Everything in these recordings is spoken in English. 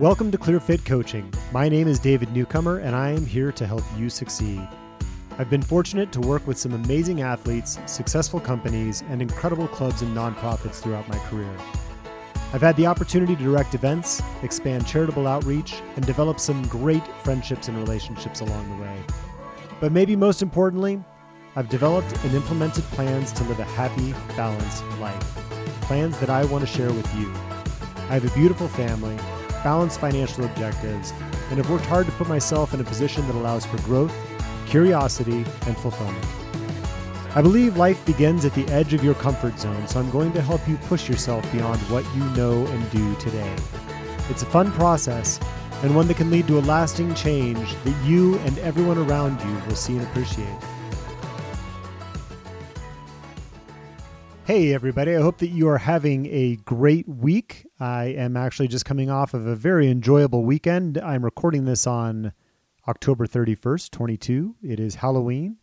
Welcome to ClearFit Coaching. My name is David Newcomer, and I am here to help you succeed. I've been fortunate to work with some amazing athletes, successful companies, and incredible clubs and nonprofits throughout my career. I've had the opportunity to direct events, expand charitable outreach, and develop some great friendships and relationships along the way. But maybe most importantly, I've developed and implemented plans to live a happy, balanced life. Plans that I want to share with you. I have a beautiful family, balanced financial objectives, and have worked hard to put myself in a position that allows for growth, curiosity, and fulfillment. I believe life begins at the edge of your comfort zone, so I'm going to help you push yourself beyond what you know and do today. It's a fun process and one that can lead to a lasting change that you and everyone around you will see and appreciate. Hey, everybody. I hope that you are having a great week. I am actually just coming off of a very enjoyable weekend. I'm recording this on October 31st, 22. It is Halloween.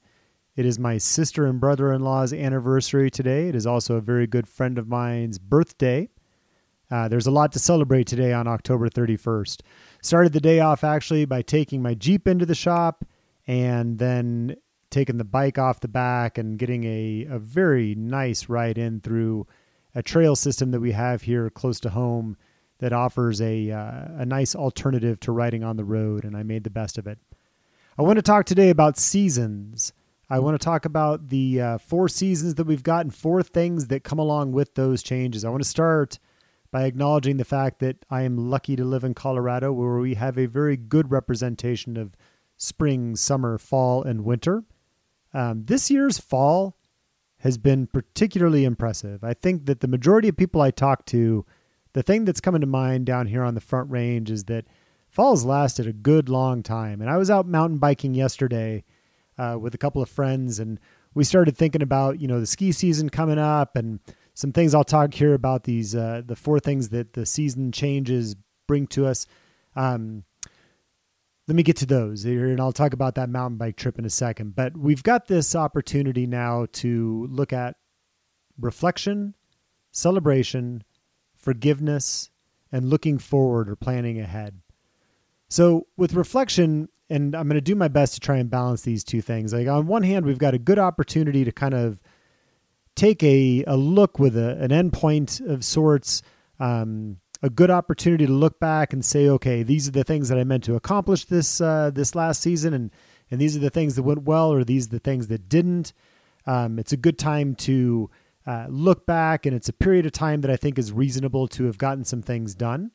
It is my sister and brother in law's anniversary today. It is also a very good friend of mine's birthday. Uh, there's a lot to celebrate today on October 31st. Started the day off actually by taking my Jeep into the shop and then taking the bike off the back and getting a, a very nice ride in through a trail system that we have here close to home that offers a, uh, a nice alternative to riding on the road, and I made the best of it. I want to talk today about seasons. I want to talk about the uh, four seasons that we've got and four things that come along with those changes. I want to start by acknowledging the fact that I am lucky to live in Colorado, where we have a very good representation of spring, summer, fall, and winter. Um, this year's fall has been particularly impressive. I think that the majority of people I talk to, the thing that's coming to mind down here on the front range is that fall's lasted a good long time. And I was out mountain biking yesterday uh, with a couple of friends, and we started thinking about you know the ski season coming up and some things I'll talk here about these uh, the four things that the season changes bring to us. Um, let me get to those and I'll talk about that mountain bike trip in a second. But we've got this opportunity now to look at reflection, celebration, forgiveness, and looking forward or planning ahead. So, with reflection, and I'm going to do my best to try and balance these two things. Like, on one hand, we've got a good opportunity to kind of take a, a look with a, an endpoint of sorts. Um, a good opportunity to look back and say, okay, these are the things that I meant to accomplish this uh, this last season, and and these are the things that went well, or these are the things that didn't. Um, it's a good time to uh, look back, and it's a period of time that I think is reasonable to have gotten some things done.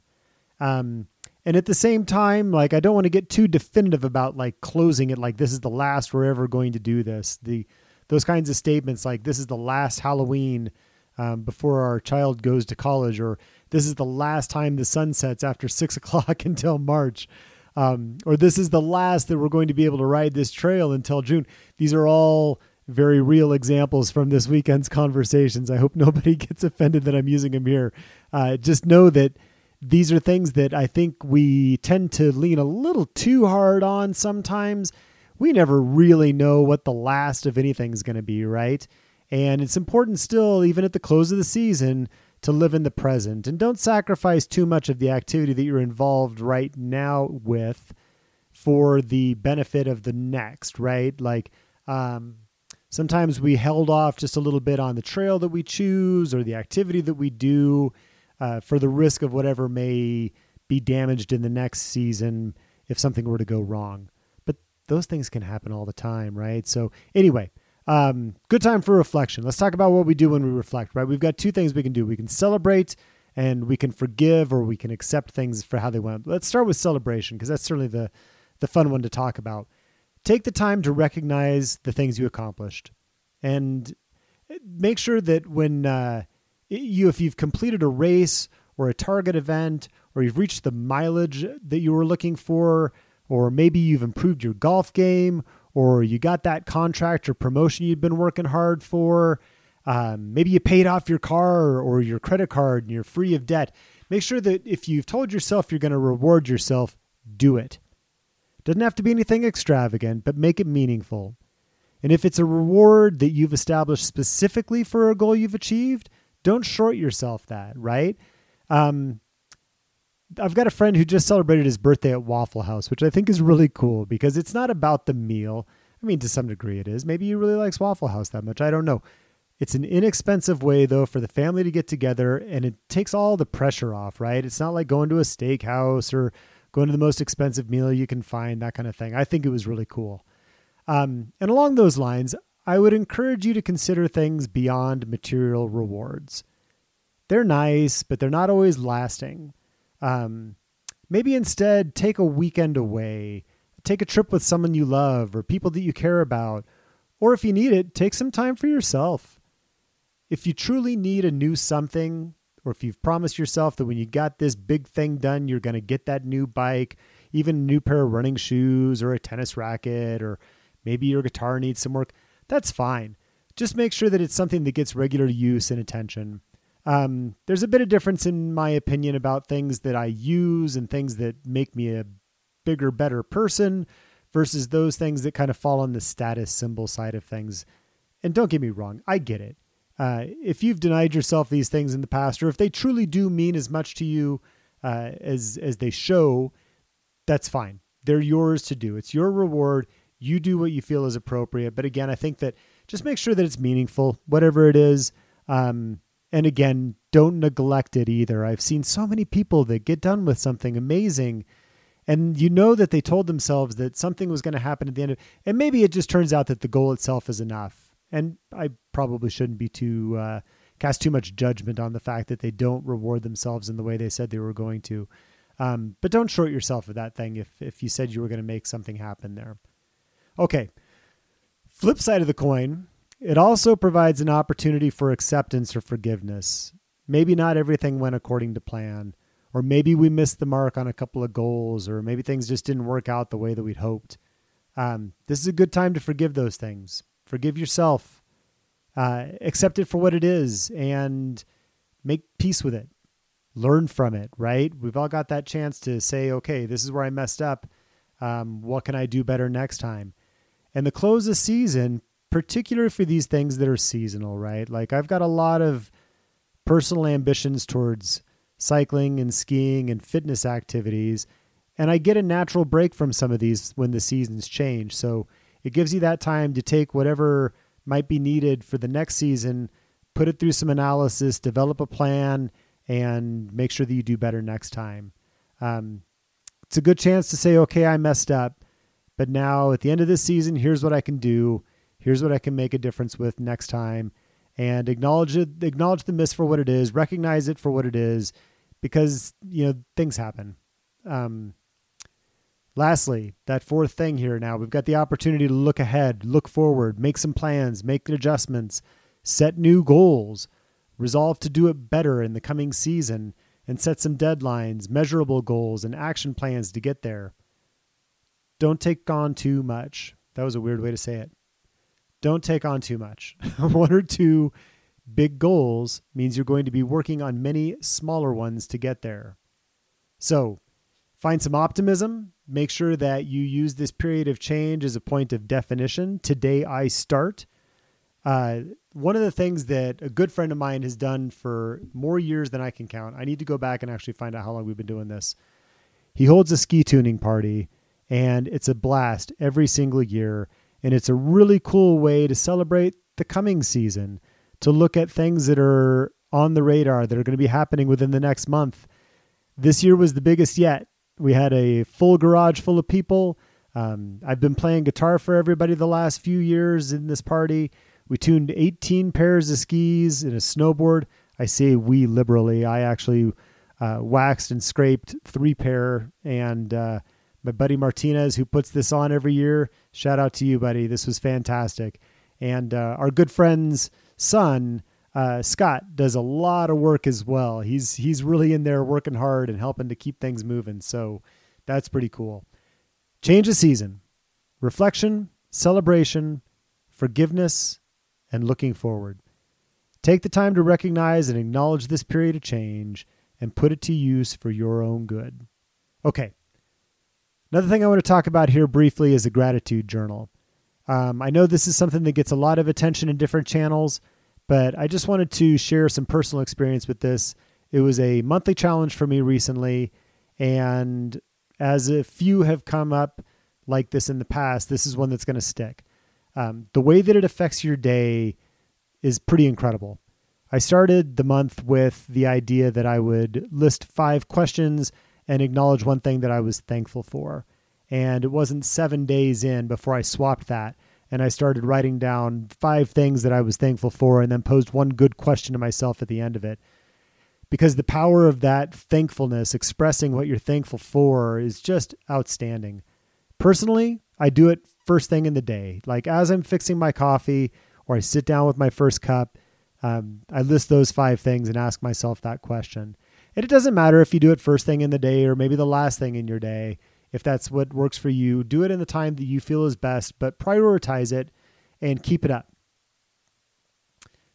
Um, and at the same time, like I don't want to get too definitive about like closing it, like this is the last we're ever going to do this. The those kinds of statements, like this is the last Halloween um, before our child goes to college, or this is the last time the sun sets after six o'clock until March. Um, or this is the last that we're going to be able to ride this trail until June. These are all very real examples from this weekend's conversations. I hope nobody gets offended that I'm using them here. Uh, just know that these are things that I think we tend to lean a little too hard on sometimes. We never really know what the last of anything is going to be, right? And it's important still, even at the close of the season, to live in the present and don't sacrifice too much of the activity that you're involved right now with for the benefit of the next, right? Like, um, sometimes we held off just a little bit on the trail that we choose or the activity that we do uh, for the risk of whatever may be damaged in the next season if something were to go wrong. But those things can happen all the time, right? So, anyway, um, good time for reflection. Let's talk about what we do when we reflect, right? We've got two things we can do. We can celebrate and we can forgive or we can accept things for how they went. Let's start with celebration because that's certainly the, the fun one to talk about. Take the time to recognize the things you accomplished and make sure that when uh, you, if you've completed a race or a target event or you've reached the mileage that you were looking for, or maybe you've improved your golf game or you got that contract or promotion you've been working hard for. Um, maybe you paid off your car or, your credit card and you're free of debt. Make sure that if you've told yourself you're going to reward yourself, do it. Doesn't have to be anything extravagant, but make it meaningful. And if it's a reward that you've established specifically for a goal you've achieved, don't short yourself that, right? Um, I've got a friend who just celebrated his birthday at Waffle House, which I think is really cool because it's not about the meal. I mean, to some degree it is. Maybe he really likes Waffle House that much. I don't know. It's an inexpensive way, though, for the family to get together, and it takes all the pressure off, right? It's not like going to a steakhouse or going to the most expensive meal you can find, that kind of thing. I think it was really cool. Um, and along those lines, I would encourage you to consider things beyond material rewards. They're nice, but they're not always lasting. Um, maybe instead take a weekend away, take a trip with someone you love or people that you care about, or if you need it, take some time for yourself. If you truly need a new something, or if you've promised yourself that when you got this big thing done, you're going to get that new bike, even a new pair of running shoes or a tennis racket, or maybe your guitar needs some work, that's fine. Just make sure that it's something that gets regular use and attention. Um, there's a bit of difference in my opinion about things that I use and things that make me a bigger, better person versus those things that kind of fall on the status symbol side of things. And don't get me wrong, I get it. Uh, if you've denied yourself these things in the past, or if they truly do mean as much to you uh, as as they show, that's fine. They're yours to do. It's your reward. You do what you feel is appropriate. But again, I think that just make sure that it's meaningful, whatever it is. Um, and again, don't neglect it either. I've seen so many people that get done with something amazing and you know that they told themselves that something was going to happen at the end of and maybe it just turns out that the goal itself is enough. And i probably shouldn't be too uh, cast too much judgment on the fact that they don't reward themselves in the way they said they were going to. Um, but don't short yourself of that thing if if you said you were going to make something happen there. Okay. Flip side of the coin it also provides an opportunity for acceptance or forgiveness. Maybe not everything went according to plan, or maybe we missed the mark on a couple of goals, or maybe things just didn't work out the way that we'd hoped. Um, this is a good time to forgive those things. Forgive yourself, uh, accept it for what it is, and make peace with it. Learn from it, right? We've all got that chance to say, okay, this is where I messed up. Um, what can I do better next time? And the close of season particular for these things that are seasonal, right? Like I've got a lot of personal ambitions towards cycling and skiing and fitness activities, and I get a natural break from some of these when the seasons change. So it gives you that time to take whatever might be needed for the next season, put it through some analysis, develop a plan, and make sure that you do better next time. Um, it's a good chance to say, okay, I messed up, but now at the end of this season, here's what I can do here's what I can make a difference with next time. And acknowledge it acknowledge the miss for what it is. Recognize it for what it is. Because you know things happen. Um, lastly that fourth thing here now we've got the opportunity to look ahead look forward make some plans make adjustments set new goals resolve to do it better in the coming season and set some deadlines measurable goals and action plans to get there. Don't take on too much. That was a weird way to say it don't take on too much. One or two big goals means you're going to be working on many smaller ones to get there. So, find some optimism. Make sure that you use this period of change as a point of definition. Today I start. Uh, one of the things that a good friend of mine has done for more years than I can count, I need to go back and actually find out how long we've been doing this. He holds a ski tuning party, and it's a blast every single year. And it's a really cool way to celebrate the coming season, to look at things that are on the radar that are going to be happening within the next month. This year was the biggest yet. We had a full garage full of people. Um, I've been playing guitar for everybody the last few years in this party. We tuned 18 pairs of skis and a snowboard. I say we liberally. I actually uh, waxed and scraped three pair and uh, my buddy Martinez, who puts this on every year. Shout out to you, buddy. This was fantastic. And uh, our good friend's son, uh, Scott, does a lot of work as well. He's he's really in there working hard and helping to keep things moving. So that's pretty cool. Change of season, reflection, celebration, forgiveness, and looking forward. Take the time to recognize and acknowledge this period of change and put it to use for your own good. Okay, Another thing I want to talk about here briefly is a gratitude journal. Um, I know this is something that gets a lot of attention in different channels, but I just wanted to share some personal experience with this. It was a monthly challenge for me recently, And as a few have come up like this in the past, this is one that's going to stick. Um, the way that it affects your day is pretty incredible. I started the month with the idea that I would list five questions and acknowledge one thing that I was thankful for. And it wasn't seven days in before I swapped that and I started writing down five things that I was thankful for and then posed one good question to myself at the end of it. Because the power of that thankfulness, expressing what you're thankful for, is just outstanding. Personally, I do it first thing in the day. Like as I'm fixing my coffee or I sit down with my first cup, um, I list those five things and ask myself that question. And it doesn't matter if you do it first thing in the day or maybe the last thing in your day if that's what works for you. Do it in the time that you feel is best, but prioritize it and keep it up.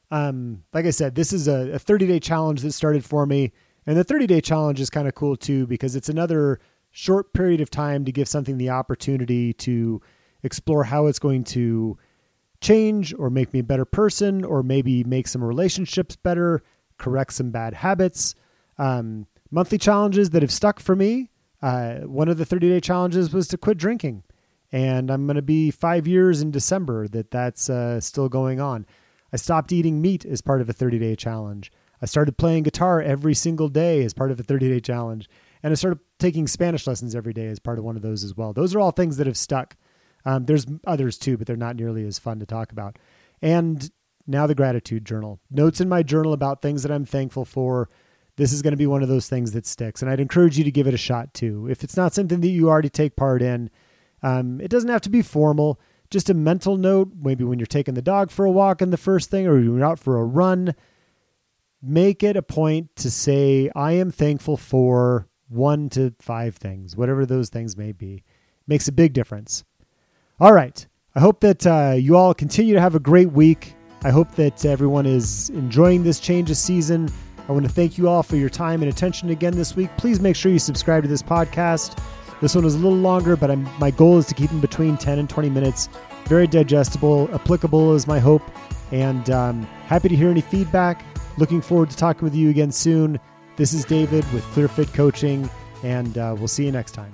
Um, like I said, this is a, a 30 day challenge that started for me. And the 30 day challenge is kind of cool too because it's another short period of time to give something the opportunity to explore how it's going to change or make me a better person or maybe make some relationships better, correct some bad habits. Um, monthly challenges that have stuck for me uh, one of the 30 day challenges was to quit drinking. And I'm going to be five years in December that that's uh, still going on. I stopped eating meat as part of a 30 day challenge. I started playing guitar every single day as part of a 30 day challenge. And I started taking Spanish lessons every day as part of one of those as well. Those are all things that have stuck. Um, there's others too, but they're not nearly as fun to talk about. And now the gratitude journal. Notes in my journal about things that I'm thankful for, this is going to be one of those things that sticks. And I'd encourage you to give it a shot too. If it's not something that you already take part in, um, it doesn't have to be formal. Just a mental note, maybe when you're taking the dog for a walk in the first thing or you're out for a run, make it a point to say, I am thankful for one to five things, whatever those things may be. Makes a big difference. All right. I hope that uh, you all continue to have a great week. I hope that everyone is enjoying this change of season. I want to thank you all for your time and attention again this week. Please make sure you subscribe to this podcast. This one is a little longer, but I'm, my goal is to keep them between 10 and 20 minutes. Very digestible, applicable is my hope. And um, happy to hear any feedback. Looking forward to talking with you again soon. This is David with ClearFit Coaching, and uh, we'll see you next time.